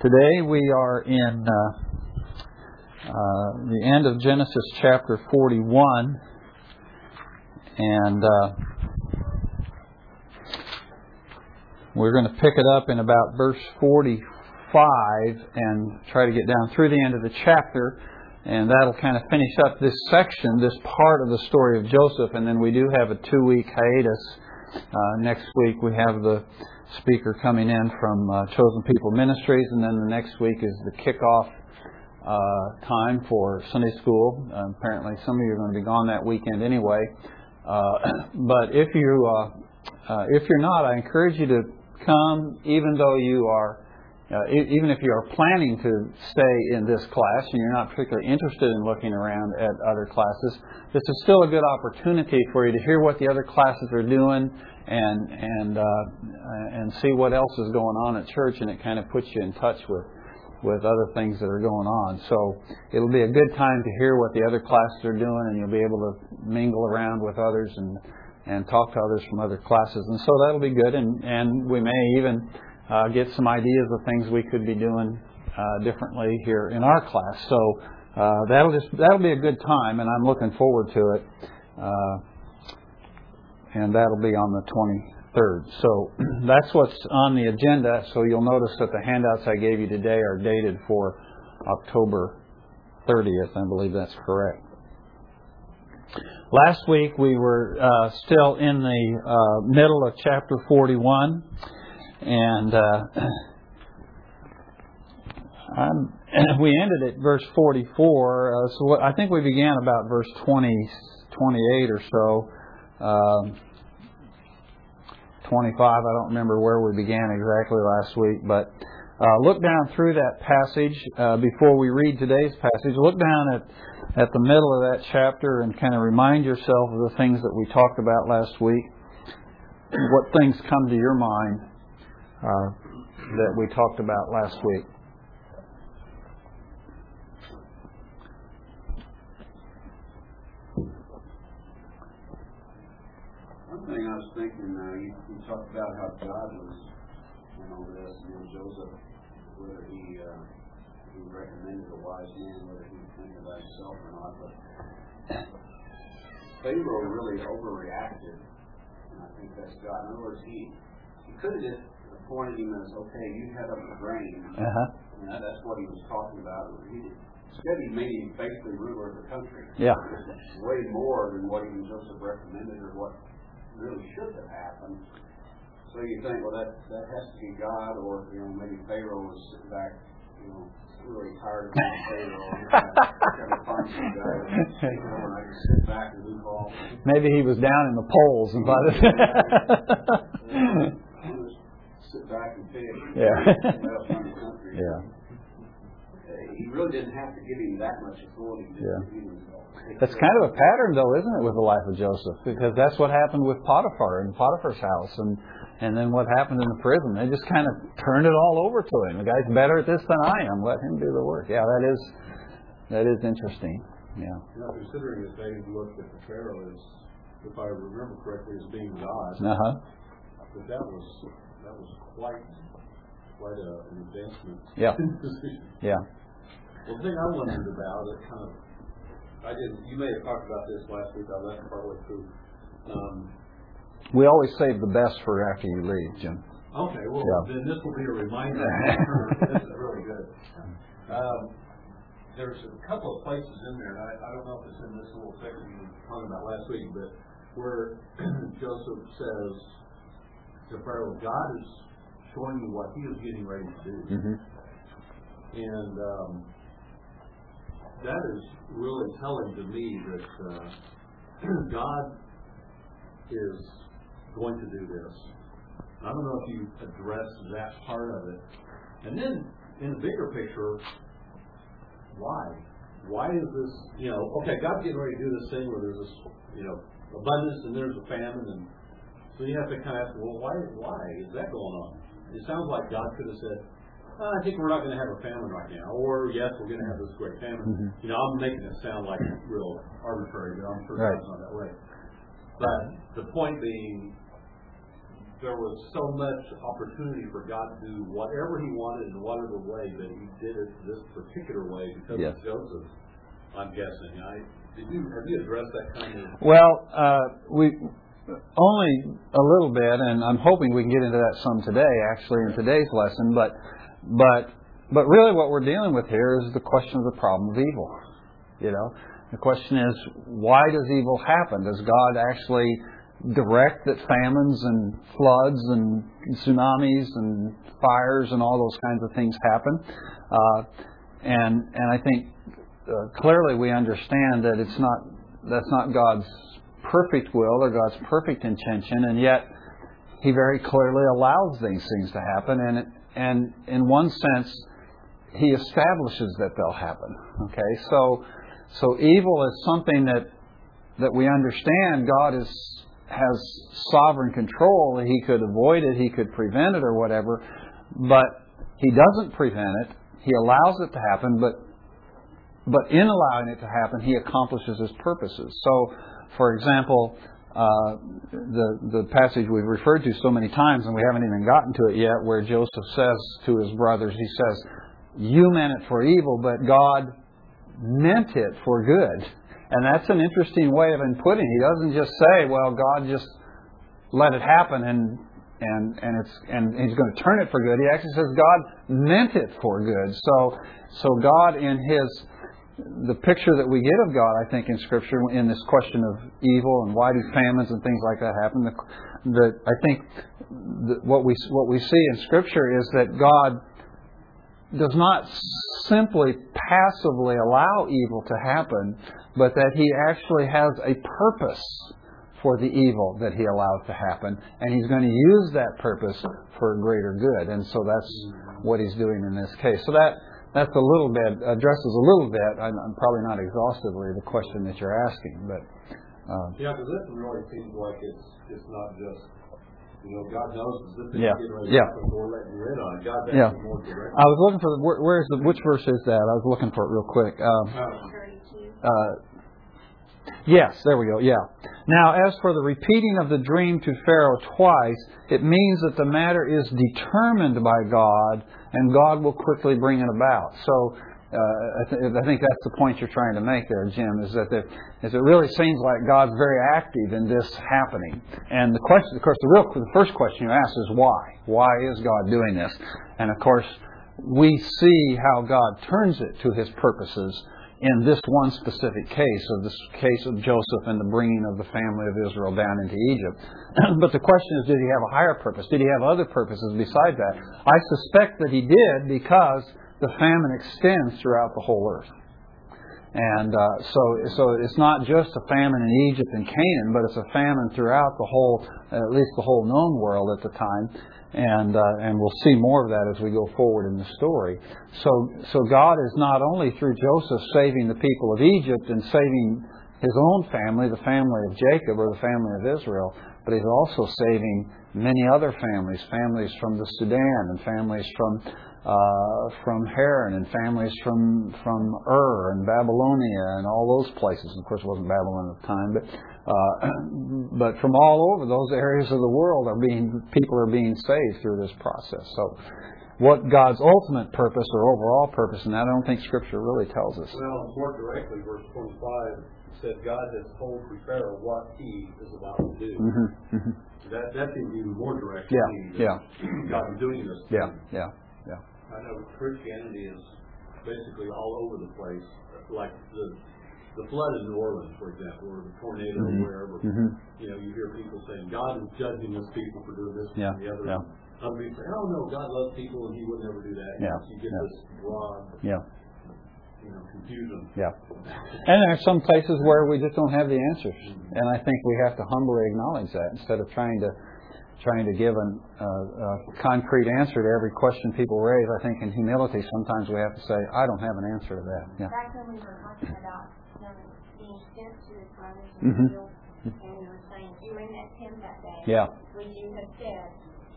Today we are in uh, uh, the end of Genesis chapter 41, and uh, we're going to pick it up in about verse 45 and try to get down through the end of the chapter, and that'll kind of finish up this section, this part of the story of Joseph, and then we do have a two week hiatus. Uh, next week we have the speaker coming in from uh, Chosen People Ministries, and then the next week is the kickoff uh, time for Sunday school. Uh, apparently, some of you are going to be gone that weekend anyway. Uh, but if you uh, uh, if you're not, I encourage you to come, even though you are. even if you are planning to stay in this class and you're not particularly interested in looking around at other classes, this is still a good opportunity for you to hear what the other classes are doing and and uh, and see what else is going on at church, and it kind of puts you in touch with with other things that are going on. So it'll be a good time to hear what the other classes are doing, and you'll be able to mingle around with others and and talk to others from other classes, and so that'll be good. And and we may even uh, get some ideas of things we could be doing uh, differently here in our class. So uh, that'll just that'll be a good time, and I'm looking forward to it. Uh, and that'll be on the 23rd. So that's what's on the agenda. So you'll notice that the handouts I gave you today are dated for October 30th. I believe that's correct. Last week we were uh, still in the uh, middle of chapter 41, and uh, we ended at verse 44. Uh, so I think we began about verse 20, 28 or so. Um, 25. I don't remember where we began exactly last week, but uh, look down through that passage uh, before we read today's passage. Look down at, at the middle of that chapter and kind of remind yourself of the things that we talked about last week. What things come to your mind uh, that we talked about last week? thing I was thinking, uh, you, you talked about how God was in all this, and then Joseph, whether he uh, he recommended a wise man, whether he think about himself or not. But Pharaoh really overreacted, and I think that's God. In other words, he he could have just appointed him as, okay, you head up the grain. Uh-huh. And that, that's what he was talking about. He, instead, he made him basically ruler of the country. Yeah. Way more than what even Joseph recommended or what really should have happened. So you think, well, that that has to be God, or you know, maybe Pharaoh was sitting back, you know, really tired of being Pharaoh. Trying to find some guy take over and I can sit back and. Maybe he was down in the polls and thought. sit back and fish. Yeah. yeah. He really didn't have to give him that much authority. Yeah. That's kind of a pattern, though, isn't it, with the life of Joseph? Because that's what happened with Potiphar in Potiphar's house, and and then what happened in the prison. They just kind of turned it all over to him. The guy's better at this than I am. Let him do the work. Yeah, that is that is interesting. Yeah. Now, considering that they looked at the Pharaoh as, if I remember correctly, as being God. Uh huh. But that was that was quite quite a, an advancement. Yeah. yeah. Well, the thing I wondered about, it kind of I didn't. You may have talked about this last week. I left partway through. Um, we always save the best for after you leave, Jim. Okay. Well, yeah. then this will be a reminder. this is really good. Um, there's a couple of places in there, and I, I don't know if it's in this little section you were talking about last week, but where Joseph says to Pharaoh, God is showing you what he is getting ready to do. Mm-hmm. And um, that is really telling to me that uh, God is going to do this. I don't know if you address that part of it. And then, in the bigger picture, why? Why is this, you know, okay, God's getting ready to do this thing where there's this, you know, abundance and there's a famine. And so you have to kind of ask, well, why, why is that going on? It sounds like God could have said, uh, I think we're not going to have a famine right now, or yes, we're going to have this great famine. Mm-hmm. You know, I'm making it sound like real arbitrary, but I'm sure right. it's not that way. But the point being, there was so much opportunity for God to do whatever He wanted in whatever way that He did it this particular way because Yes. of Joseph. I'm guessing. I did you have you addressed that kind of? Well, uh, we only a little bit, and I'm hoping we can get into that some today, actually, in today's lesson. But, but, but really, what we're dealing with here is the question of the problem of evil. You know, the question is, why does evil happen? Does God actually direct that famines and floods and tsunamis and fires and all those kinds of things happen? Uh, and and I think uh, clearly we understand that it's not that's not God's perfect will or God's perfect intention, and yet He very clearly allows these things to happen, and and in one sense He establishes that they'll happen. Okay, so so evil is something that that we understand God is has sovereign control. He could avoid it, He could prevent it, or whatever, but He doesn't prevent it. He allows it to happen, but but in allowing it to happen, he accomplishes his purposes. So, for example, uh, the the passage we've referred to so many times, and we haven't even gotten to it yet, where Joseph says to his brothers, he says, "You meant it for evil, but God meant it for good." And that's an interesting way of inputting. He doesn't just say, "Well, God just let it happen," and and and it's and He's going to turn it for good. He actually says God meant it for good. So so God in His the picture that we get of God, I think, in Scripture, in this question of evil and why do famines and things like that happen, the, the, I think the, what we what we see in Scripture is that God does not simply passively allow evil to happen, but that He actually has a purpose for the evil that He allows to happen, and He's going to use that purpose for greater good, and so that's what He's doing in this case. So that that's a little bit addresses a little bit. I'm, I'm probably not exhaustively the question that you're asking, but um, Yeah, because this really seems like it's it's not just you know God knows this is Yeah, getting ready yeah. to happen, so we're letting you in on it. Yeah. more direct. I was looking for the, where, where's the which verse is that? I was looking for it real quick. Um, Uh, uh, yes, there we go. Yeah. Now, as for the repeating of the dream to Pharaoh twice, it means that the matter is determined by God, and God will quickly bring it about. So. Uh, I, th- I think that's the point you're trying to make there, Jim. Is that it really seems like God's very active in this happening, and the question, of course, the real the first question you ask is why? Why is God doing this? And of course, we see how God turns it to His purposes in this one specific case of this case of Joseph and the bringing of the family of Israel down into Egypt. but the question is, did he have a higher purpose? Did he have other purposes besides that? I suspect that he did because the famine extends throughout the whole earth. And uh, so, so it's not just a famine in Egypt and Canaan, but it's a famine throughout the whole, at least the whole known world at the time. And uh, and we'll see more of that as we go forward in the story. So so God is not only through Joseph saving the people of Egypt and saving his own family, the family of Jacob or the family of Israel, but he's also saving many other families, families from the Sudan and families from uh, from Haran and families from from Ur and Babylonia and all those places. Of course, it wasn't Babylon at the time, but uh, but from all over those areas of the world are being people are being saved through this process. So, what God's ultimate purpose or overall purpose, and I don't think Scripture really tells us. well, more directly, verse 25 said God has told to Pharaoh what he is about to do. hmm hmm That that seems even more direct. Yeah, to me that yeah. God is doing this. Yeah, yeah, yeah. I know Christianity is basically all over the place. Like the the flood in New Orleans, for example, or the tornado Mhm. or wherever. Mhm. You know, you hear people saying God is judging his people for doing this Yeah, and the other. yeah. Other people say, "Oh no, God loves people and He would never do that." Yeah, You get yeah. this broad, Yeah, you know, confusion. yeah. And there are some places where we just don't have the answers, and I think we have to humbly acknowledge that instead of trying to trying to give an, uh, a concrete answer to every question people raise. I think in humility, sometimes we have to say, "I don't have an answer to that." Yeah. Back when we were talking about him being sent to his brothers Mhm. field, and you were saying during that tent that day, Yeah. would you have said,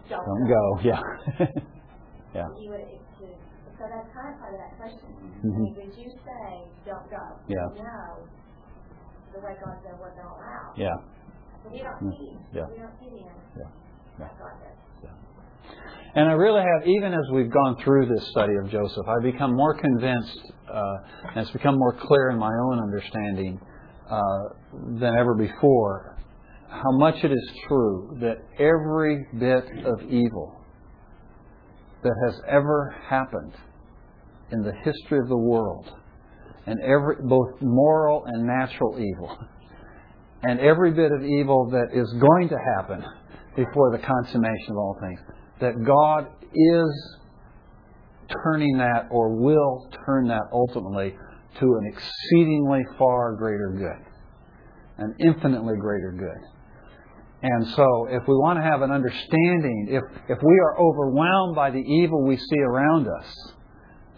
don't, Don't go. Yeah. yeah. You would, to- so that's kind of part of that question. I Mhm. mean, would you say, don't go? Yeah. No, the way God said wasn't allowed. Yeah. So we don't Mm. see, Yeah. we don't see the answer. Yeah. And I really have, even as we've gone through this study of Joseph, I've become more convinced, uh, and it's become more clear in my own understanding uh, than ever before, how much it is true that every bit of evil that has ever happened in the history of the world, and every both moral and natural evil, and every bit of evil that is going to happen before the consummation of all things, that God is turning that or will turn that ultimately to an exceedingly far greater good, an infinitely greater good. And so, if we want to have an understanding, if, if we are overwhelmed by the evil we see around us,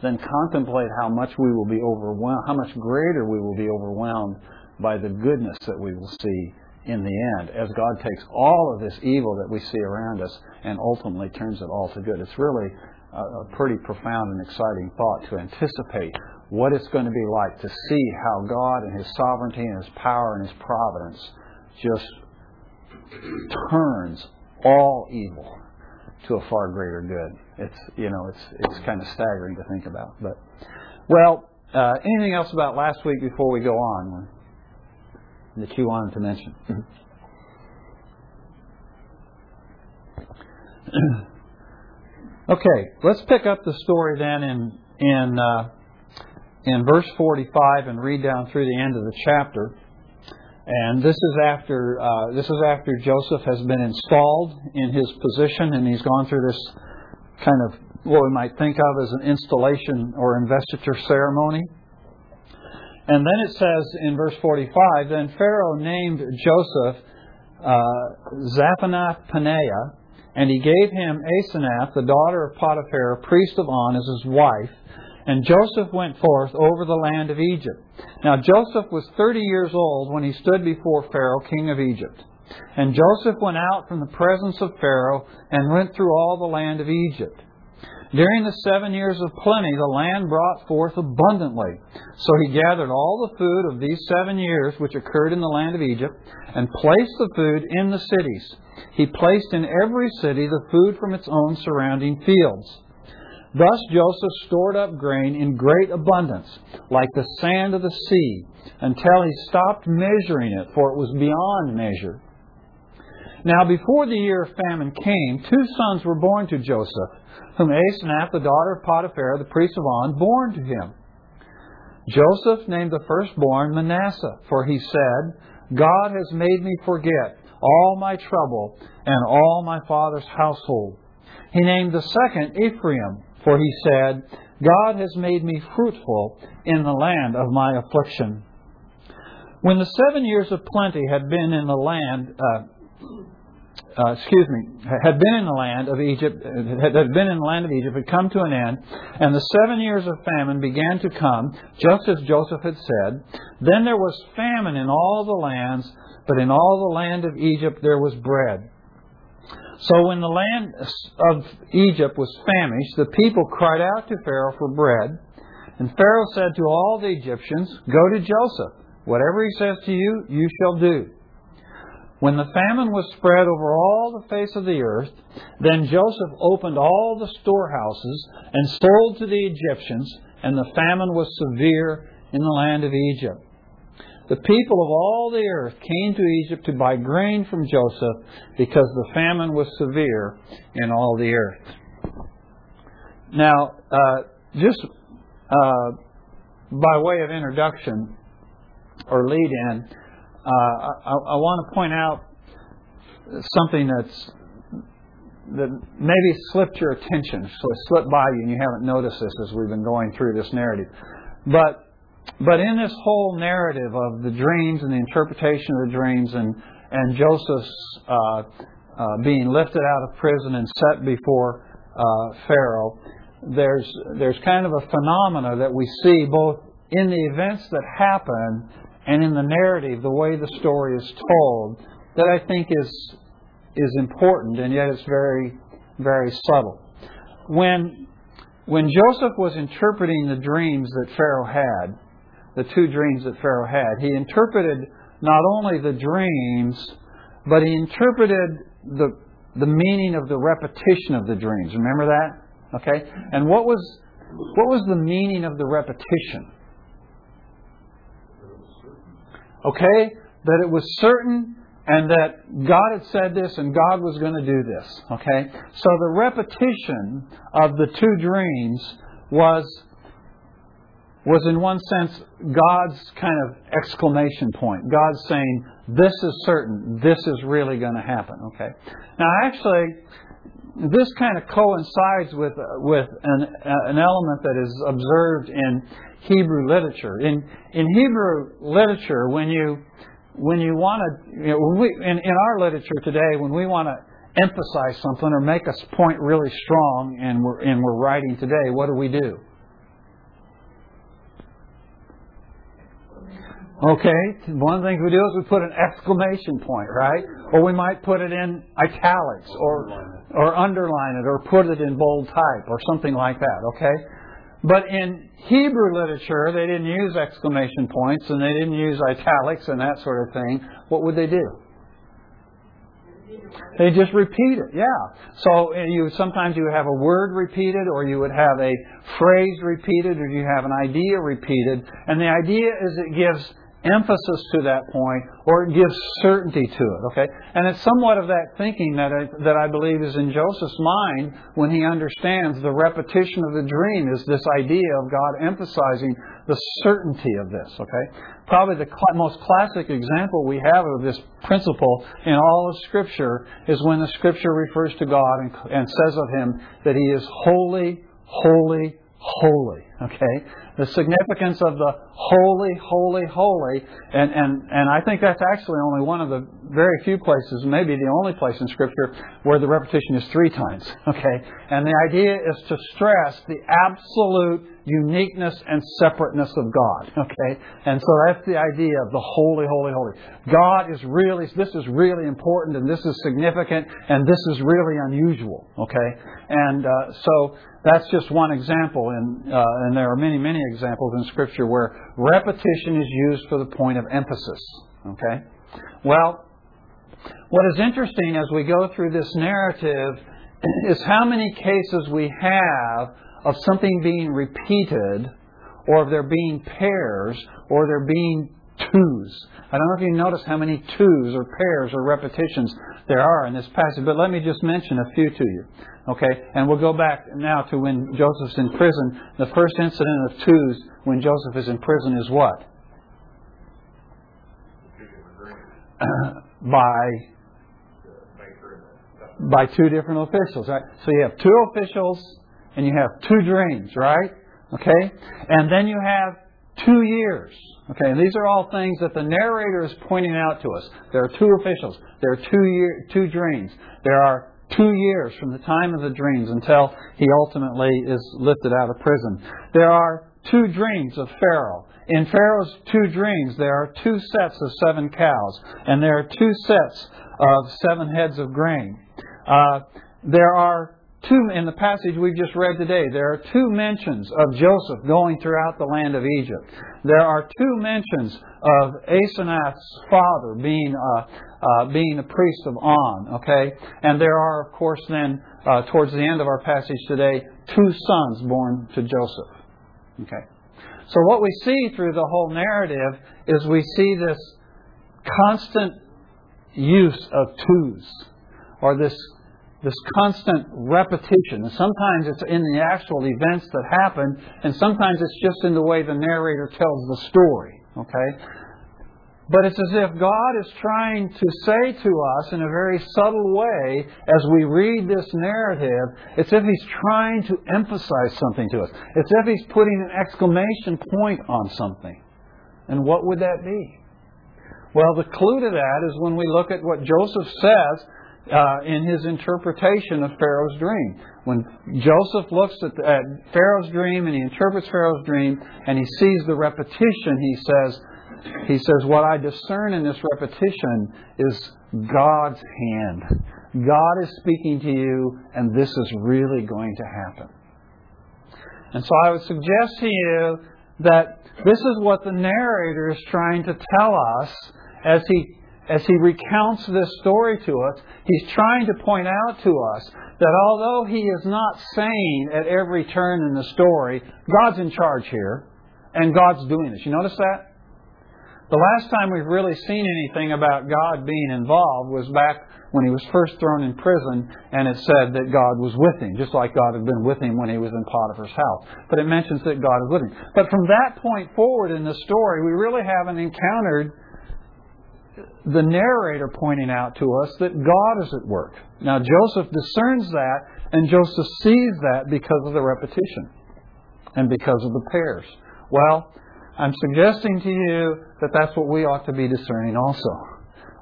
then contemplate how much we will be overwhelmed, how much greater we will be overwhelmed by the goodness that we will see in the end, as God takes all of this evil that we see around us and ultimately turns it all to good. It's really a, pretty profound and exciting thought to anticipate what it's going to be like to see how God and His sovereignty and His power and His providence just turns all evil to a far greater good. It's you know it's it's kind of staggering to think about. But well, uh, anything else about last week before we go on that you wanted to mention? okay, let's pick up the story then in in uh, in verse 45 and read down through the end of the chapter. And this is after uh, this is after Joseph has been installed in his position, and he's gone through this kind of what we might think of as an installation or investiture ceremony. And then it says in verse 45, then Pharaoh named Joseph uh, Zaphanath Paneah, and he gave him Asenath, the daughter of Potiphera, priest of On, as his wife. And Joseph went forth over the land of Egypt. Now Joseph was thirty years old when he stood before Pharaoh, king of Egypt. And Joseph went out from the presence of Pharaoh and went through all the land of Egypt. During the seven years of plenty, the land brought forth abundantly. So he gathered all the food of these seven years which occurred in the land of Egypt, and placed the food in the cities. He placed in every city the food from its own surrounding fields. Thus Joseph stored up grain in great abundance, like the sand of the sea, until he stopped measuring it, for it was beyond measure. Now, before the year of famine came, two sons were born to Joseph, whom Asenath, the daughter of Potiphera, the priest of On, born to him. Joseph named the firstborn Manasseh, for he said, God has made me forget all my trouble and all my father's household. He named the second Ephraim, for he said, God has made me fruitful in the land of my affliction. When the seven years of plenty had been in the land, uh, uh, excuse me, had been in the land of Egypt, had been in the land of Egypt, had come to an end, and the seven years of famine began to come, just as Joseph had said. Then there was famine in all the lands, but in all the land of Egypt there was bread. So when the land of Egypt was famished, the people cried out to Pharaoh for bread. And Pharaoh said to all the Egyptians, Go to Joseph. Whatever he says to you, you shall do. When the famine was spread over all the face of the earth, then Joseph opened all the storehouses and sold to the Egyptians, and the famine was severe in the land of Egypt. The people of all the earth came to Egypt to buy grain from Joseph because the famine was severe in all the earth. Now, uh, just uh, by way of introduction or lead in, uh, I, I want to point out something that's that maybe slipped your attention, so it slipped by you and you haven't noticed this as we've been going through this narrative. But but in this whole narrative of the dreams and the interpretation of the dreams and, and Joseph's uh, uh, being lifted out of prison and set before uh, Pharaoh, there's, there's kind of a phenomena that we see both in the events that happen and in the narrative, the way the story is told, that I think is, is important and yet it's very, very subtle. When, when Joseph was interpreting the dreams that Pharaoh had, the two dreams that Pharaoh had. He interpreted not only the dreams, but he interpreted the, the meaning of the repetition of the dreams. Remember that? Okay? And what was what was the meaning of the repetition? Okay? That it was certain and that God had said this and God was going to do this. Okay? So the repetition of the two dreams was was in one sense God's kind of exclamation point. God's saying, This is certain, this is really going to happen. Okay? Now actually this kind of coincides with with an, an element that is observed in Hebrew literature. In in Hebrew literature, when you when you want to, you know, we, in, in our literature today, when we want to emphasize something or make a point really strong, and we're and we're writing today, what do we do? Okay, one of the things we do is we put an exclamation point, right? Or we might put it in italics or or underline it or put it in bold type or something like that, okay? But in Hebrew literature, they didn't use exclamation points and they didn't use italics and that sort of thing. What would they do? They just repeat it, yeah. So uh, you sometimes you have a word repeated, or you would have a phrase repeated, or you have an idea repeated, and the idea is it gives emphasis to that point or it gives certainty to it okay? And it's somewhat of that thinking that I, that I believe is in Joseph's mind when he understands the repetition of the dream is this idea of God emphasizing the certainty of this okay? Probably the cl- most classic example we have of this principle in all of scripture is when the scripture refers to God and, and says of him that he is holy holy holy okay? The significance of the holy, holy, holy. And, and, and I think that's actually only one of the very few places, maybe the only place in Scripture, where the repetition is three times. Okay? And the idea is to stress the absolute uniqueness and separateness of God. Okay? And so that's the idea of the holy, holy, holy. God is really, this is really important and this is significant and this is really unusual. Okay? And uh, so that's just one example, and, uh, and there are many, many examples in Scripture where repetition is used for the point of emphasis. Okay? Well, what is interesting as we go through this narrative is how many cases we have of something being repeated, or of there being pairs, or there being twos. I don't know if you notice how many twos or pairs or repetitions there are in this passage, but let me just mention a few to you. Okay, and we'll go back now to when Joseph's in prison. The first incident of twos when Joseph is in prison is what? by by two different officials, right? So you have two officials and you have two dreams, right? Okay? And then you have two years. Okay, and these are all things that the narrator is pointing out to us. There are two officials. There are two year, two dreams. There are two years from the time of the dreams until he ultimately is lifted out of prison. There are two dreams of Pharaoh. In Pharaoh's two dreams, there are two sets of seven cows, and there are two sets of seven heads of grain. Uh, there are two, in the passage we've just read today, there are two mentions of Joseph going throughout the land of Egypt. There are two mentions of Asenath's father being uh, uh, being a priest of On. Okay, and there are, of course, then uh, towards the end of our passage today, two sons born to Joseph. Okay, so what we see through the whole narrative is we see this constant use of twos, or this this constant repetition. And sometimes it's in the actual events that happen, and sometimes it's just in the way the narrator tells the story. Okay? But it's as if God is trying to say to us in a very subtle way as we read this narrative, it's as if He's trying to emphasize something to us. It's as if He's putting an exclamation point on something. And what would that be? Well, the clue to that is when we look at what Joseph says uh, in his interpretation of Pharaoh's dream. When Joseph looks at, the, at Pharaoh's dream and he interprets Pharaoh's dream and he sees the repetition, he says, he says, What I discern in this repetition is God's hand. God is speaking to you, and this is really going to happen. And so I would suggest to you that this is what the narrator is trying to tell us as he as he recounts this story to us, he's trying to point out to us that although he is not saying at every turn in the story, God's in charge here and God's doing this. You notice that? The last time we've really seen anything about God being involved was back when he was first thrown in prison, and it said that God was with him, just like God had been with him when he was in Potiphar's house. But it mentions that God is with him. But from that point forward in the story, we really haven't encountered the narrator pointing out to us that God is at work. Now, Joseph discerns that, and Joseph sees that because of the repetition and because of the pairs. Well, I'm suggesting to you that that's what we ought to be discerning also.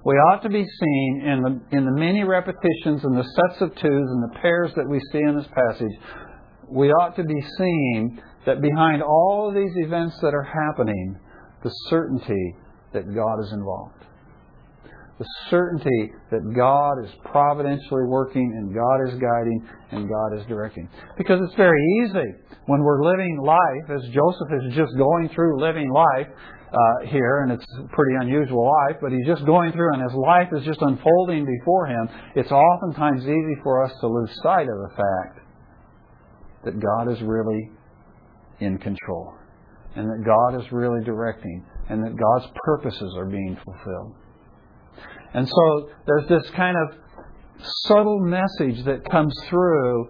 We ought to be seeing in the, in the many repetitions and the sets of twos and the pairs that we see in this passage, we ought to be seeing that behind all of these events that are happening, the certainty that God is involved the certainty that God is providentially working and God is guiding and God is directing. Because it's very easy when we're living life, as Joseph is just going through living life uh, here, and it's a pretty unusual life, but he's just going through and his life is just unfolding before him. It's oftentimes easy for us to lose sight of the fact that God is really in control and that God is really directing and that God's purposes are being fulfilled. And so there's this kind of subtle message that comes through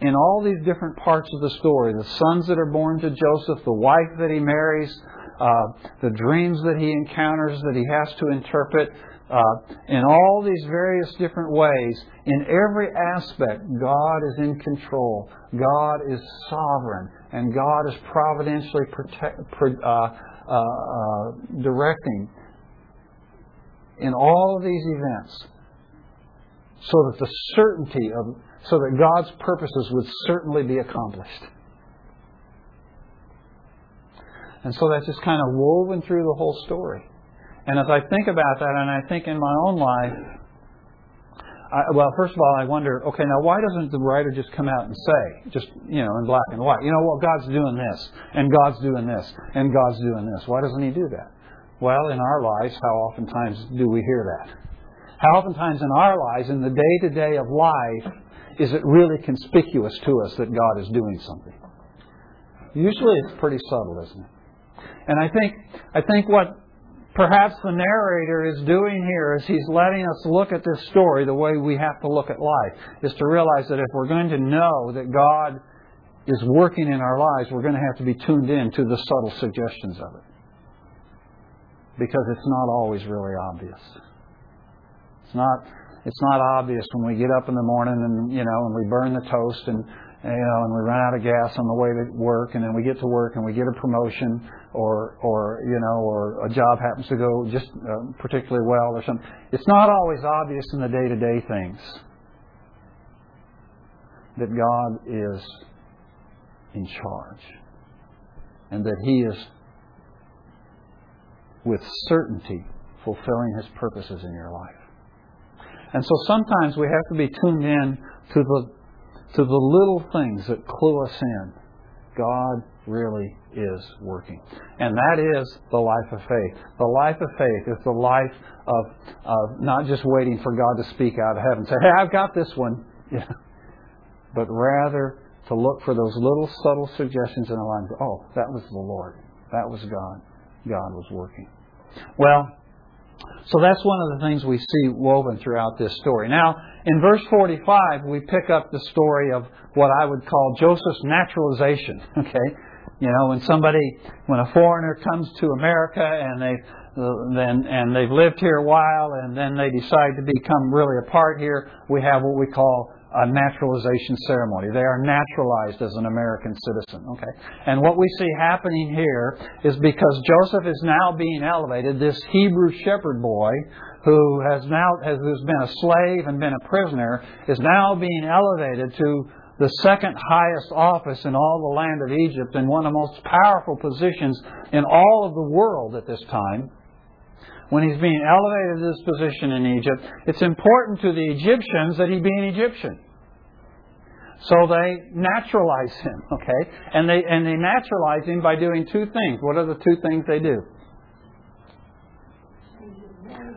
in all these different parts of the story the sons that are born to Joseph, the wife that he marries, uh, the dreams that he encounters that he has to interpret. Uh, in all these various different ways, in every aspect, God is in control. God is sovereign, and God is providentially protect, uh, uh, uh, directing in all of these events so that the certainty of so that God's purposes would certainly be accomplished. And so that's just kind of woven through the whole story. And as I think about that, and I think in my own life, I, well, first of all, I wonder, okay, now why doesn't the writer just come out and say, just, you know, in black and white, you know, well, God's doing this, and God's doing this, and God's doing this. Why doesn't He do that? Well, in our lives, how oftentimes do we hear that? How oftentimes in our lives, in the day to day of life, is it really conspicuous to us that God is doing something? Usually it's pretty subtle, isn't it? And I think, I think what perhaps the narrator is doing here is he's letting us look at this story the way we have to look at life, is to realize that if we're going to know that God is working in our lives, we're going to have to be tuned in to the subtle suggestions of it because it's not always really obvious. It's not it's not obvious when we get up in the morning and you know and we burn the toast and you know and we run out of gas on the way to work and then we get to work and we get a promotion or or you know or a job happens to go just uh, particularly well or something. It's not always obvious in the day-to-day things that God is in charge and that he is with certainty fulfilling His purposes in your life. And so sometimes we have to be tuned in to the, to the little things that clue us in. God really is working. And that is the life of faith. The life of faith is the life of, of not just waiting for God to speak out of heaven and say, hey, I've got this one. Yeah. But rather to look for those little subtle suggestions in our life. Oh, that was the Lord. That was God. God was working. Well, so that's one of the things we see woven throughout this story. Now, in verse 45, we pick up the story of what I would call Joseph's naturalization. Okay? You know, when somebody, when a foreigner comes to America and they uh, then and they've lived here a while and then they decide to become really a part here, we have what we call a naturalization ceremony. They are naturalized as an American citizen. Okay, and what we see happening here is because Joseph is now being elevated, this Hebrew shepherd boy who has now has who's been a slave and been a prisoner is now being elevated to the second highest office in all the land of Egypt and one of the most powerful positions in all of the world at this time when he's being elevated to this position in Egypt, it's important to the Egyptians that he be an Egyptian. So they naturalize him, okay? And they and they naturalize him by doing two things. What are the two things they do?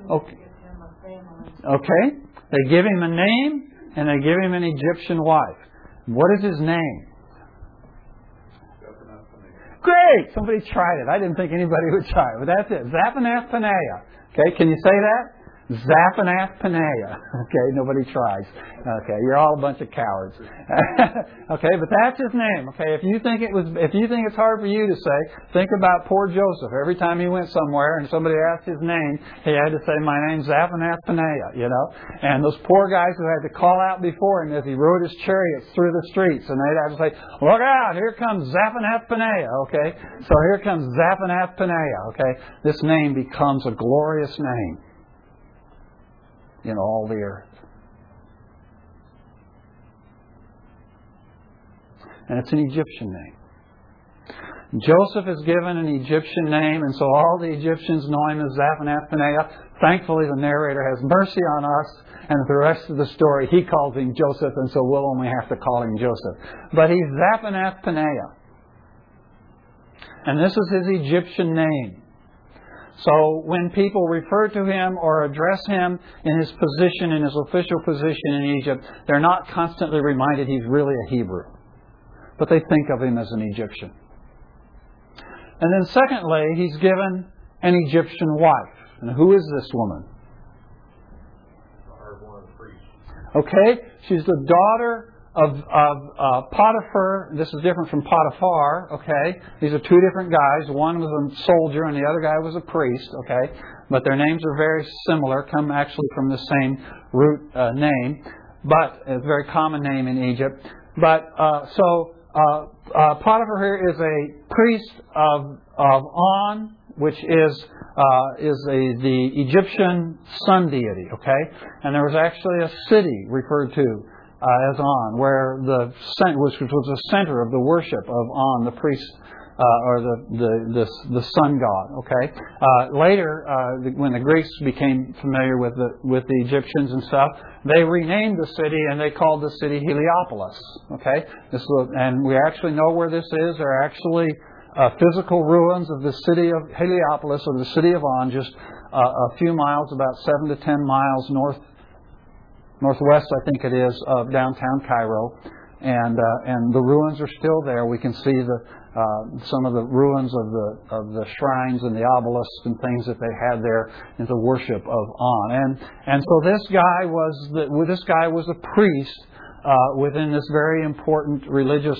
Okay. Okay? They give him a name and they give him an Egyptian wife. What is his name? Great! Somebody tried it. I didn't think anybody would try it, but that's it. Zaphanath Paneah. Okay, can you say that? Zaphanath Paneah. Okay, nobody tries. Okay, you're all a bunch of cowards. okay, but that's his name. Okay, if you think it was, if you think it's hard for you to say, think about poor Joseph. Every time he went somewhere and somebody asked his name, he had to say, "My name's Zaphanath Paneah." You know, and those poor guys who had to call out before him as he rode his chariots through the streets, and they'd have to say, "Look out! Here comes Zaphanath Paneah." Okay, so here comes Zaphanath Paneah. Okay, this name becomes a glorious name in all the earth. And it's an Egyptian name. Joseph is given an Egyptian name, and so all the Egyptians know him as Zaphanath Paneah. Thankfully, the narrator has mercy on us, and the rest of the story, he calls him Joseph, and so we'll only have to call him Joseph. But he's Zaphanath Paneah. And this is his Egyptian name. So when people refer to him or address him in his position, in his official position in Egypt, they're not constantly reminded he's really a Hebrew. But they think of him as an Egyptian. And then secondly, he's given an Egyptian wife. And who is this woman? Okay, she's the daughter of, of uh, Potiphera. This is different from Potiphar. Okay, these are two different guys. One was a soldier, and the other guy was a priest. Okay, but their names are very similar. Come actually from the same root uh, name, but a very common name in Egypt. But uh, so uh, uh, Potiphera here is a priest of of On, which is uh, is a, the Egyptian sun deity. Okay, and there was actually a city referred to uh, as On, where the which was the center of the worship of On, the priest uh, or the, the the the sun god. Okay. Uh, later, uh, when the Greeks became familiar with the with the Egyptians and stuff, they renamed the city and they called the city Heliopolis. Okay. This and we actually know where this is. There are actually uh, physical ruins of the city of Heliopolis or the city of On, just uh, a few miles, about seven to ten miles north northwest, I think it is, of downtown Cairo. And, uh, and the ruins are still there. We can see the, uh, some of the ruins of the, of the shrines and the obelisks and things that they had there in the worship of On. And, and so this guy was, the, this guy was a priest uh, within this very important religious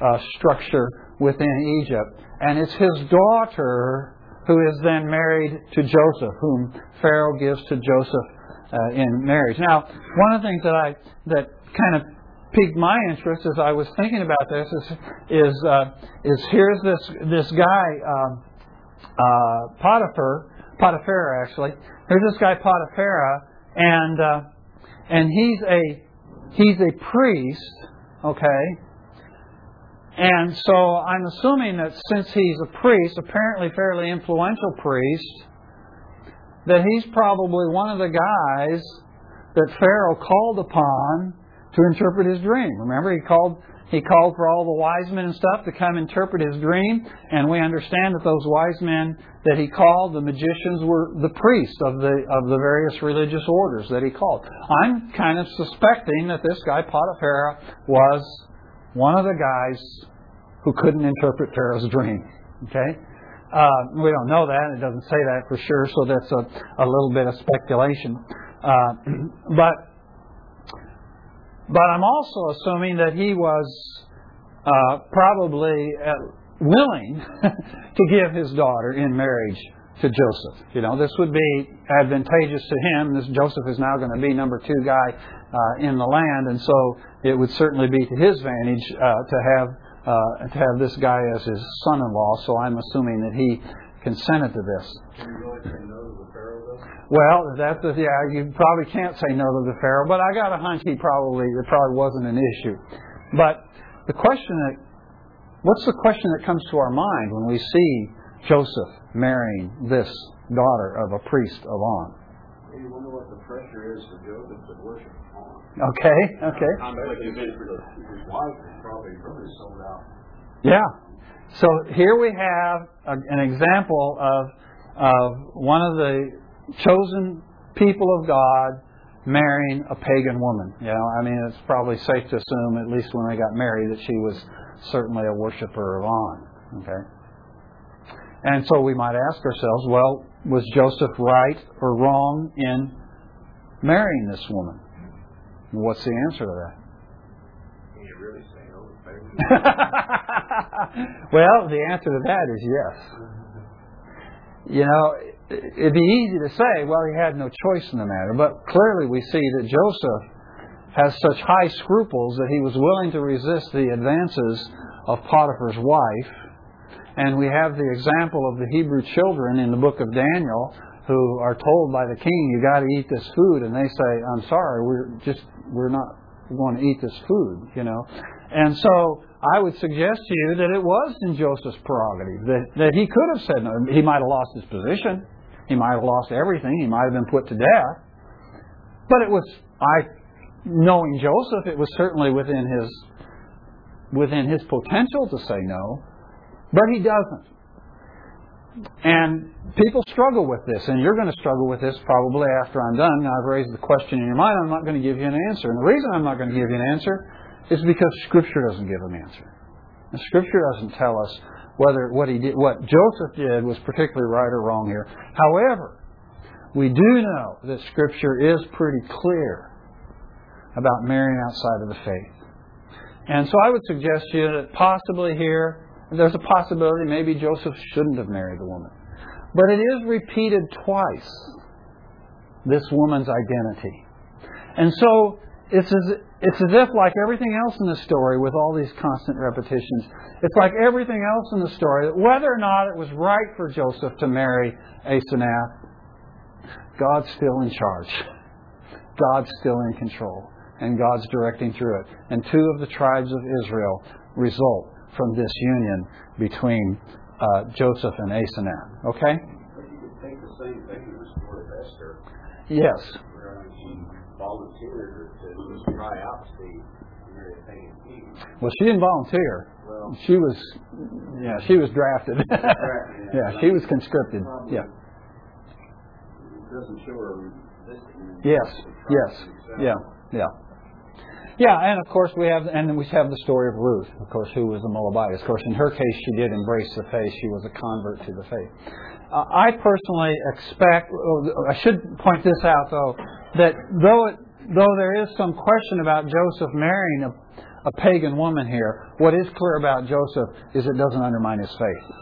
uh, structure within Egypt. And it's his daughter who is then married to Joseph, whom Pharaoh gives to Joseph uh, in marriage. Now, one of the things that I that kind of piqued my interest as I was thinking about this is is uh, is here's this this guy um, uh, Potiphar Potiphar actually here's this guy Potiphar and uh, and he's a he's a priest okay and so I'm assuming that since he's a priest apparently fairly influential priest that he's probably one of the guys that Pharaoh called upon to interpret his dream. Remember, he called he called for all the wise men and stuff to come interpret his dream, and we understand that those wise men that he called, the magicians, were the priests of the of the various religious orders that he called. I'm kind of suspecting that this guy Potiphera was one of the guys who couldn't interpret Pharaoh's dream. Okay, uh, we don't know that. It doesn't say that for sure, so that's a, a little bit of speculation. Uh, but but I'm also assuming that he was uh, probably uh, willing to give his daughter in marriage to Joseph. You know, this would be advantageous to him. This Joseph is now going to be number two guy uh, in the land, and so it would certainly be to his advantage uh, to have uh, to have this guy as his son-in-law, so I'm assuming that he consented to this. Well, that's the, yeah. You probably can't say no to the Pharaoh, but I got a hunch he probably it probably wasn't an issue. But the question that what's the question that comes to our mind when we see Joseph marrying this daughter of a priest of On? You wonder what the pressure is for Joseph to worship Okay, okay. His wife is probably really sold out. Yeah. So here we have a, an example of, of one of the chosen people of God marrying a pagan woman. You know, I mean, it's probably safe to assume, at least when they got married, that she was certainly a worshiper of On. Okay? And so we might ask ourselves, well, was Joseph right or wrong in marrying this woman? What's the answer to that? Really well, the answer to that is yes. You know, it'd be easy to say, well, he had no choice in the matter, but clearly we see that Joseph has such high scruples that he was willing to resist the advances of Potiphar's wife. And we have the example of the Hebrew children in the book of Daniel who are told by the king, you got to eat this food. And they say, I'm sorry, we're just, we're not going to eat this food, you know. And so I would suggest to you that it was in Joseph's prerogative, that, that he could have said no. He might have lost his position. He might have lost everything. He might have been put to death. But it was, I, knowing Joseph, it was certainly within his, within his potential to say no. But he doesn't. And people struggle with this, and you're going to struggle with this probably after I'm done. Now, I've raised the question in your mind, I'm not going to give you an answer. And the reason I'm not going to give you an answer is because Scripture doesn't give an answer. The Scripture doesn't tell us whether what he did, what Joseph did, was particularly right or wrong here. However, we do know that Scripture is pretty clear about marrying outside of the faith. And so I would suggest to you that possibly here there's a possibility maybe Joseph shouldn't have married the woman. But it is repeated twice, this woman's identity. And so it's as, it's as if, like everything else in the story, with all these constant repetitions, it's like everything else in the story, that whether or not it was right for Joseph to marry Asenath, God's still in charge. God's still in control. And God's directing through it. And two of the tribes of Israel result from this union between uh, Joseph and Asenath. Okay? But you could take the same thing in the story Esther, Yes. where she volunteered to try out to be marry a pagan king. Well, she didn't volunteer. Well, She was, yeah, she was drafted. Yeah. she was conscripted. Yeah. doesn't show her. Yes. Yes. Yeah. Yeah. Yeah, and of course we have, and we have the story of Ruth, of course, who was a Moabitess. Of course, in her case, she did embrace the faith. She was a convert to the faith. Uh, I personally expect. I should point this out, though, that though it, though there is some question about Joseph marrying a, a pagan woman here, what is clear about Joseph is it doesn't undermine his faith.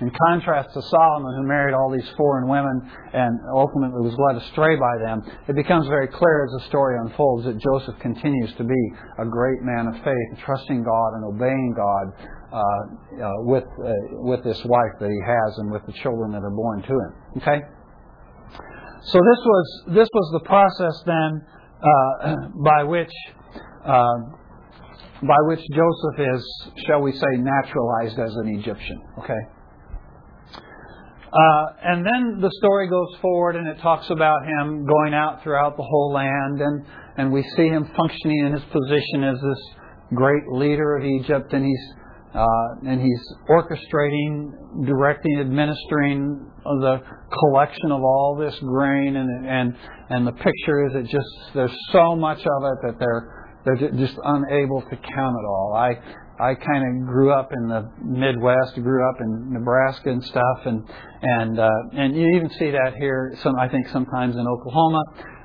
In contrast to Solomon, who married all these foreign women and ultimately was led astray by them, it becomes very clear as the story unfolds that Joseph continues to be a great man of faith, trusting God and obeying God uh, uh, with uh, with this wife that he has and with the children that are born to him. Okay. So this was this was the process then uh, by which. Uh, by which Joseph is, shall we say, naturalized as an Egyptian. Okay? Uh, and then the story goes forward and it talks about him going out throughout the whole land, and, and we see him functioning in his position as this great leader of Egypt, and he's uh, and he's orchestrating, directing, administering the collection of all this grain, and and and the picture is it just there's so much of it that they're they're just unable to count it all. I I kind of grew up in the Midwest, grew up in Nebraska and stuff, and and uh, and you even see that here. Some I think sometimes in Oklahoma,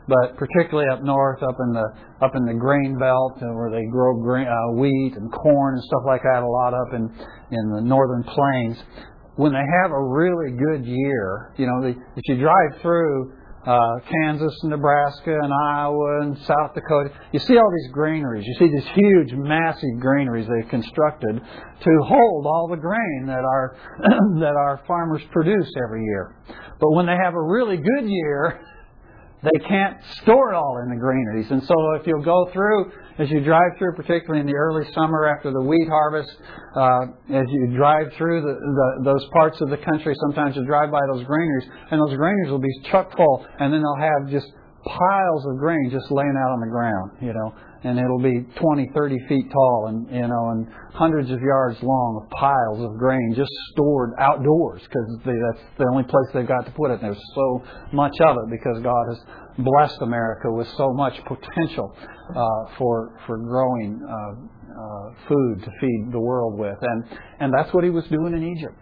but particularly up north, up in the up in the grain belt uh, where they grow grain, uh, wheat and corn and stuff like that. A lot up in in the northern plains. When they have a really good year, you know, the, if you drive through uh, Kansas and Nebraska and Iowa and South Dakota. You see all these granaries. You see these huge, massive granaries they've constructed to hold all the grain that our that our farmers produce every year. But when they have a really good year, they can't store it all in the granaries. And so if you'll go through, as you drive through, particularly in the early summer after the wheat harvest, uh, as you drive through the, the, those parts of the country, sometimes you drive by those granaries, and those granaries will be chock full, and then they'll have just piles of grain just laying out on the ground, you know. And it'll be 20, 30 feet tall, and you know, and hundreds of yards long of piles of grain just stored outdoors because that's the only place they've got to put it. And there's so much of it because God has blessed America with so much potential uh, for for growing uh, uh, food to feed the world with, and and that's what He was doing in Egypt.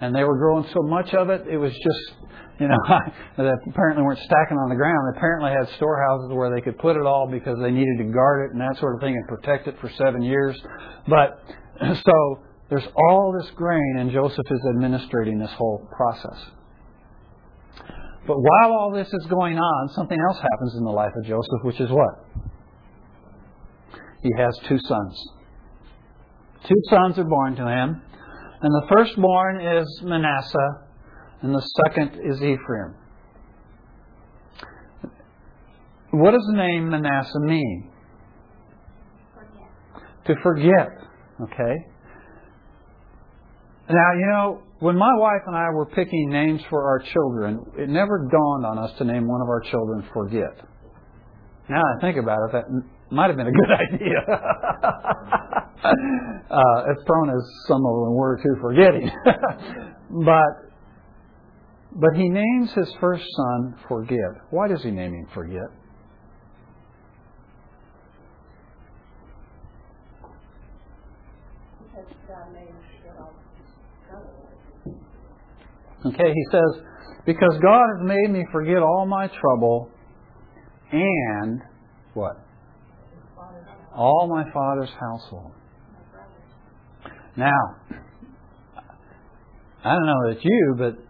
And they were growing so much of it, it was just you know, that apparently weren't stacking on the ground. They apparently had storehouses where they could put it all because they needed to guard it and that sort of thing and protect it for seven years. But so there's all this grain, and Joseph is administrating this whole process. But while all this is going on, something else happens in the life of Joseph, which is what? He has two sons. Two sons are born to him. And the firstborn is Manasseh, and the second is Ephraim. What does the name Manasseh mean? Forget. To forget. Okay? Now, you know, when my wife and I were picking names for our children, it never dawned on us to name one of our children Forget. Now I think about it, that might have been a good idea. uh, as prone as some of them were to forgetting. but but he names his first son Forget. Why does he name him Forget? Okay, he says, Because God has made me forget all my trouble and what? All my father's household. Now, I don't know that you, but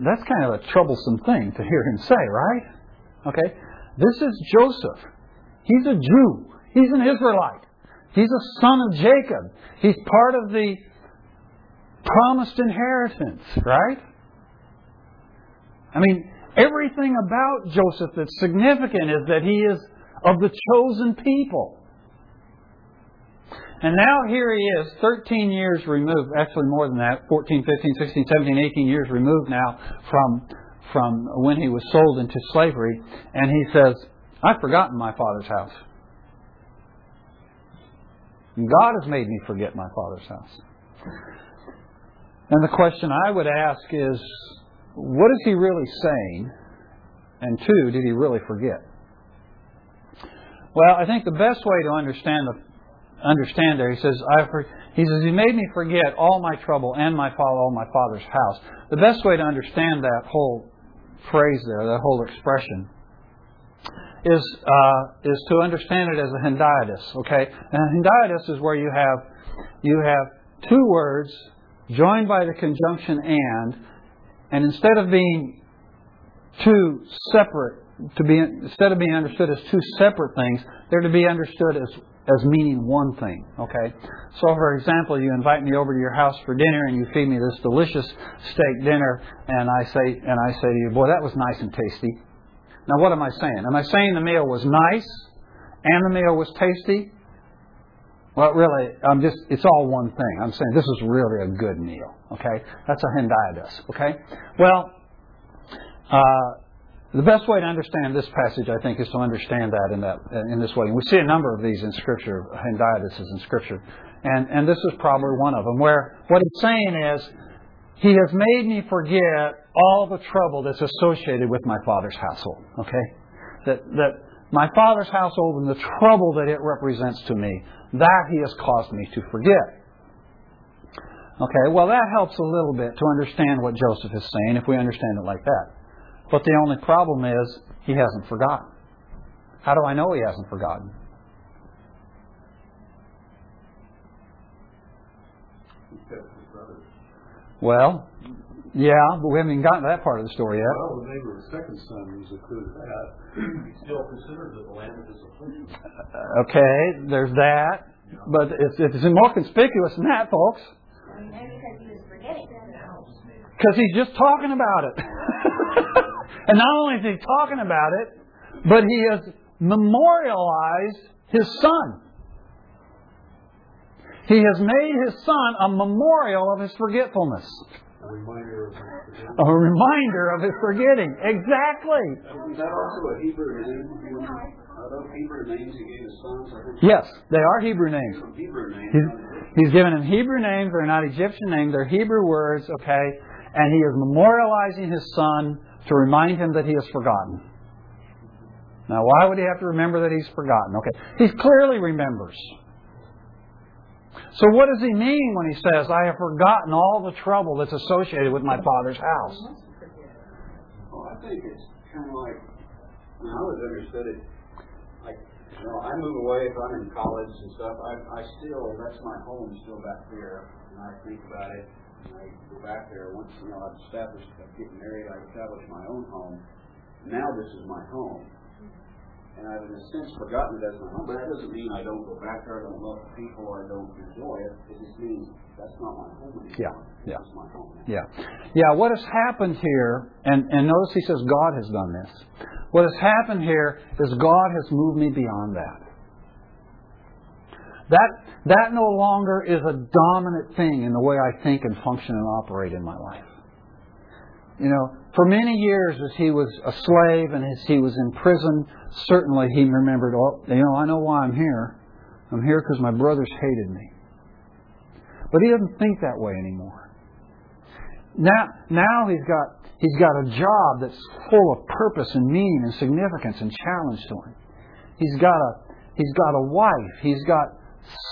that's kind of a troublesome thing to hear him say, right? Okay? This is Joseph. He's a Jew. He's an Israelite. He's a son of Jacob. He's part of the promised inheritance, right? I mean, everything about Joseph that's significant is that he is of the chosen people. And now here he is, 13 years removed, actually more than that, 14, 15, 16, 17, 18 years removed now from, from when he was sold into slavery. And he says, I've forgotten my father's house. God has made me forget my father's house. And the question I would ask is, what is he really saying? And two, did he really forget? Well, I think the best way to understand the understand there. He says, I he says, He made me forget all my trouble and my father, all my father's house. The best way to understand that whole phrase there, that whole expression, is uh, is to understand it as a hendiadys. Okay, and a hendiadys is where you have you have two words joined by the conjunction and, and instead of being two separate to be instead of being understood as two separate things, they're to be understood as as meaning one thing. Okay? So, for example, you invite me over to your house for dinner and you feed me this delicious steak dinner, and I say, and I say to you, boy, that was nice and tasty. Now, what am I saying? Am I saying the meal was nice and the meal was tasty? Well, really, I'm just, it's all one thing. I'm saying this is really a good meal. Okay? That's a hendiadys. Okay? Well, uh, the best way to understand this passage, I think, is to understand that in that in this way. And we see a number of these in Scripture, hendiadyses in Scripture, and and this is probably one of them. Where what he's saying is, He has made me forget all the trouble that's associated with my father's household. Okay, that that my father's household and the trouble that it represents to me, that He has caused me to forget. Okay, well that helps a little bit to understand what Joseph is saying if we understand it like that. But the only problem is he hasn't forgotten. How do I know he hasn't forgotten? Well, yeah, but we haven't even gotten to that part of the story yet. Well, the name of the second son is included that. He still considers it the land of his affliction. Okay, there's that. But it's, it's more conspicuous than that, folks. Maybe because he was forgetting. Because he's just talking about it. and not only is he talking about it, but he has memorialized his son. He has made his son a memorial of his forgetfulness. A reminder of his forgetting. A reminder of his forgetting. Exactly. Is that also a Hebrew name? Are those Hebrew names he gave his sons? Yes, they are Hebrew names. Hebrew names. He's, he's given them Hebrew names. They're not Egyptian names. They're Hebrew words, okay? And he is memorializing his son to remind him that he has forgotten. Now, why would he have to remember that he's forgotten? Okay. He clearly remembers. So, what does he mean when he says, I have forgotten all the trouble that's associated with my father's house? Well, I think it's kind of like, I, I always understood it, like, you know, I move away if I'm in college and stuff, I, I still, that's my home still back there, and I think about it, and I go back there, once, you know, I've established, I'm getting married, I established my own home, now this is my home. And I've in a sense forgotten it as my home, but that doesn't mean I don't go back there, I don't love the people, I don't enjoy it, it just means that's not my home anymore. Yeah, yeah. It's my home now. Yeah. Yeah, what has happened here, and, and notice he says God has done this. What has happened here is God has moved me beyond that. That, that no longer is a dominant thing in the way I think and function and operate in my life. You know, for many years as he was a slave and as he was in prison, certainly he remembered, oh, you know, I know why I'm here. I'm here because my brothers hated me. But he doesn't think that way anymore. Now, now he's got he's got a job that's full of purpose and meaning and significance and challenge to him. He's got a he's got a wife. He's got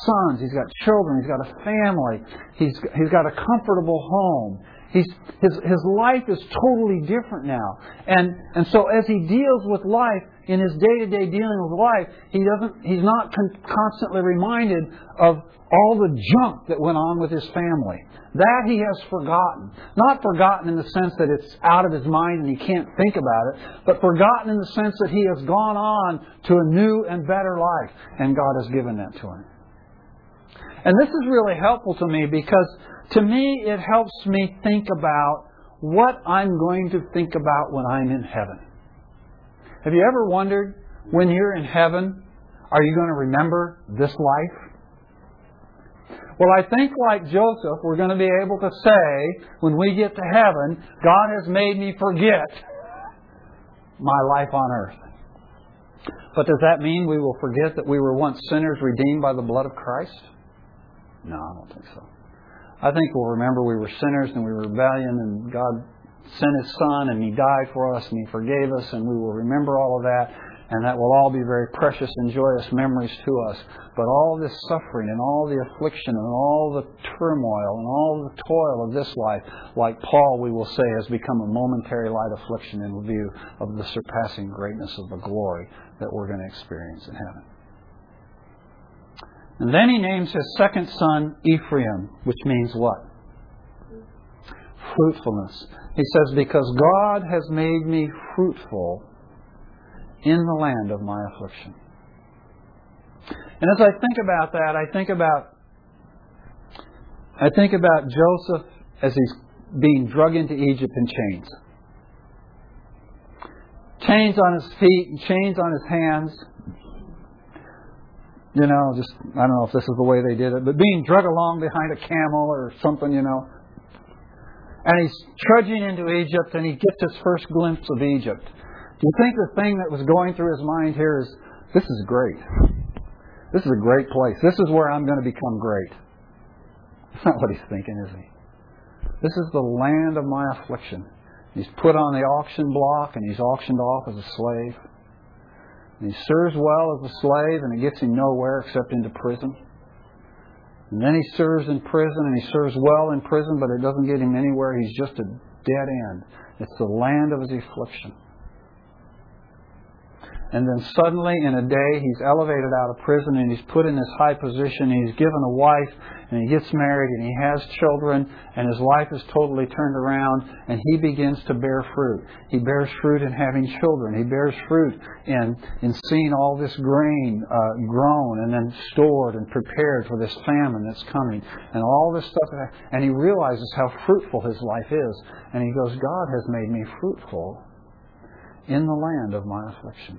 sons. He's got children. He's got a family. He's he's got a comfortable home. He's, his, his life is totally different now. And, and so as he deals with life, in his day-to-day dealing with life, he doesn't, he's not con- constantly reminded of all the junk that went on with his family. That he has forgotten. Not forgotten in the sense that it's out of his mind and he can't think about it, but forgotten in the sense that he has gone on to a new and better life, and God has given that to him. And this is really helpful to me because to me it helps me think about what I'm going to think about when I'm in heaven. Have you ever wondered when you're in heaven, are you going to remember this life? Well, I think like Joseph, we're going to be able to say when we get to heaven, God has made me forget my life on earth. But does that mean we will forget that we were once sinners redeemed by the blood of Christ? No, I don't think so. I think we'll remember we were sinners and we were rebellion and God sent His Son and He died for us and He forgave us and we will remember all of that and that will all be very precious and joyous memories to us. But all this suffering and all the affliction and all the turmoil and all the toil of this life, like Paul, we will say, has become a momentary light affliction in view of the surpassing greatness of the glory that we're going to experience in heaven. And then he names his second son Ephraim, which means what? Fruitfulness. He says, Because God has made me fruitful in the land of my affliction. And as I think about that, I think about I think about Joseph as he's being drug into Egypt in chains. Chains on his feet and chains on his hands. You know, just I don't know if this is the way they did it, but being drug along behind a camel or something, you know. And he's trudging into Egypt and he gets his first glimpse of Egypt. Do you think the thing that was going through his mind here is, this is great. This is a great place. This is where I'm going to become great. That's not what he's thinking, is he? This is the land of my affliction. He's put on the auction block and he's auctioned off as a slave. And he serves well as a slave and it gets him nowhere except into prison. And then he serves in prison and he serves well in prison, but it doesn't get him anywhere. He's just a dead end. It's the land of his affliction. And then suddenly, in a day, he's elevated out of prison and he's put in this high position. And he's given a wife and he gets married and he has children and his life is totally turned around and he begins to bear fruit. He bears fruit in having children. He bears fruit in, in seeing all this grain uh, grown and then stored and prepared for this famine that's coming and all this stuff. And he realizes how fruitful his life is. And he goes, God has made me fruitful in the land of my affliction.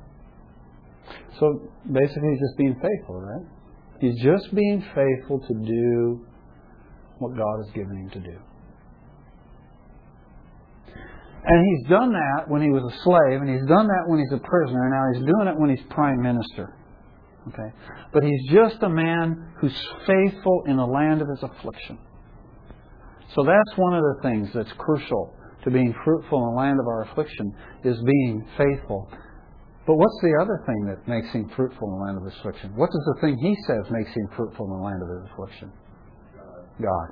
So basically, he's just being faithful, right? He's just being faithful to do what God has given him to do. And he's done that when he was a slave, and he's done that when he's a prisoner, and now he's doing it when he's prime minister. Okay? But he's just a man who's faithful in the land of his affliction. So that's one of the things that's crucial to being fruitful in the land of our affliction is being faithful. But what's the other thing that makes him fruitful in the land of affliction? does the thing he says makes him fruitful in the land of his affliction? God.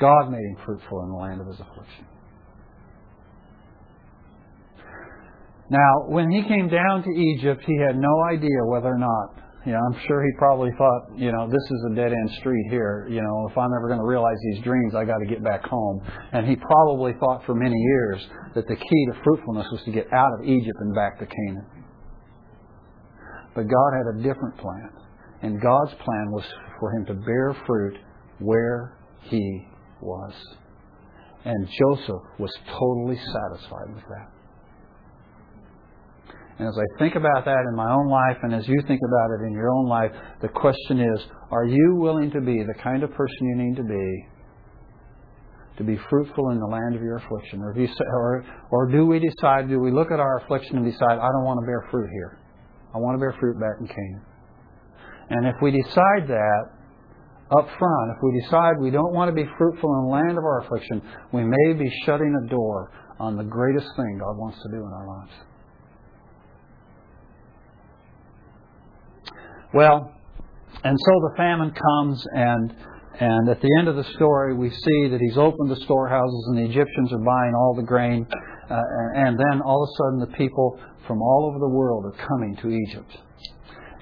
God made him fruitful in the land of his affliction. Now, when he came down to Egypt, he had no idea whether or not, you know, I'm sure he probably thought, you know, this is a dead end street here. You know, if I'm ever going to realize these dreams, I got to get back home. And he probably thought for many years that the key to fruitfulness was to get out of Egypt and back to Canaan. But God had a different plan. And God's plan was for him to bear fruit where he was. And Joseph was totally satisfied with that. And as I think about that in my own life, and as you think about it in your own life, the question is are you willing to be the kind of person you need to be to be fruitful in the land of your affliction? Or, you, or, or do we decide, do we look at our affliction and decide, I don't want to bear fruit here? I want to bear fruit back in Canaan. And if we decide that up front, if we decide we don't want to be fruitful in the land of our affliction, we may be shutting a door on the greatest thing God wants to do in our lives. Well, and so the famine comes, and and at the end of the story, we see that he's opened the storehouses, and the Egyptians are buying all the grain, uh, and then all of a sudden, the people from all over the world are coming to Egypt.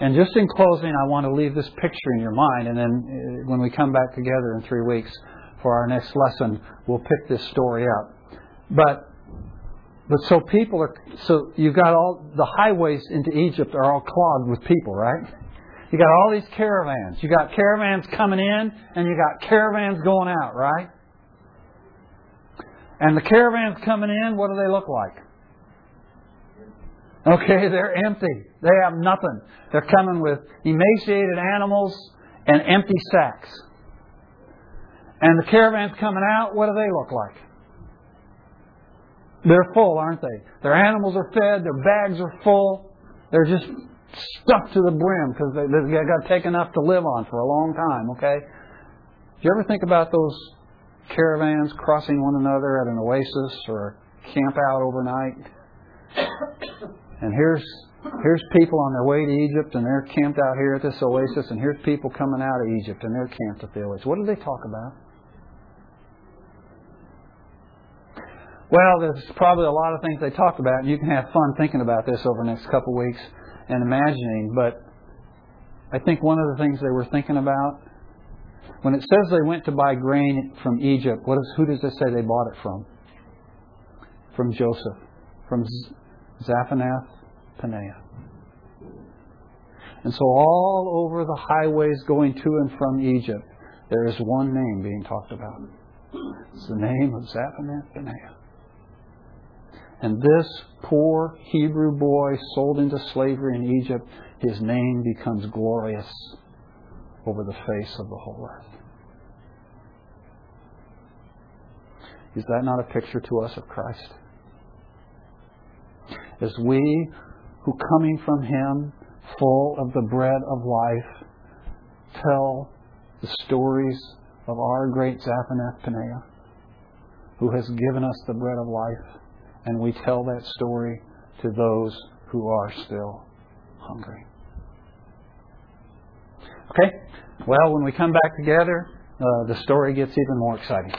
And just in closing, I want to leave this picture in your mind, and then uh, when we come back together in three weeks for our next lesson, we'll pick this story up. But but so people are so you've got all the highways into Egypt are all clogged with people, right? You got all these caravans. You got caravans coming in and you got caravans going out, right? And the caravans coming in, what do they look like? Okay, they're empty. They have nothing. They're coming with emaciated animals and empty sacks. And the caravans coming out, what do they look like? They're full, aren't they? Their animals are fed, their bags are full. They're just stuffed to the brim because they, they got to take enough to live on for a long time, okay? Do you ever think about those caravans crossing one another at an oasis or camp out overnight? And here's here's people on their way to Egypt and they're camped out here at this oasis and here's people coming out of Egypt and they're camped at the oasis. What do they talk about? Well, there's probably a lot of things they talk about, and you can have fun thinking about this over the next couple of weeks and imagining. But I think one of the things they were thinking about, when it says they went to buy grain from Egypt, what is, who does it say they bought it from? From Joseph, from Zaphenath Paneah. And so all over the highways going to and from Egypt, there is one name being talked about. It's the name of Zaphenath Paneah. And this poor Hebrew boy sold into slavery in Egypt, his name becomes glorious over the face of the whole earth. Is that not a picture to us of Christ? As we, who coming from Him, full of the bread of life, tell the stories of our great Zaphenath Paneah, who has given us the bread of life, and we tell that story to those who are still hungry. Okay? Well, when we come back together, uh, the story gets even more exciting.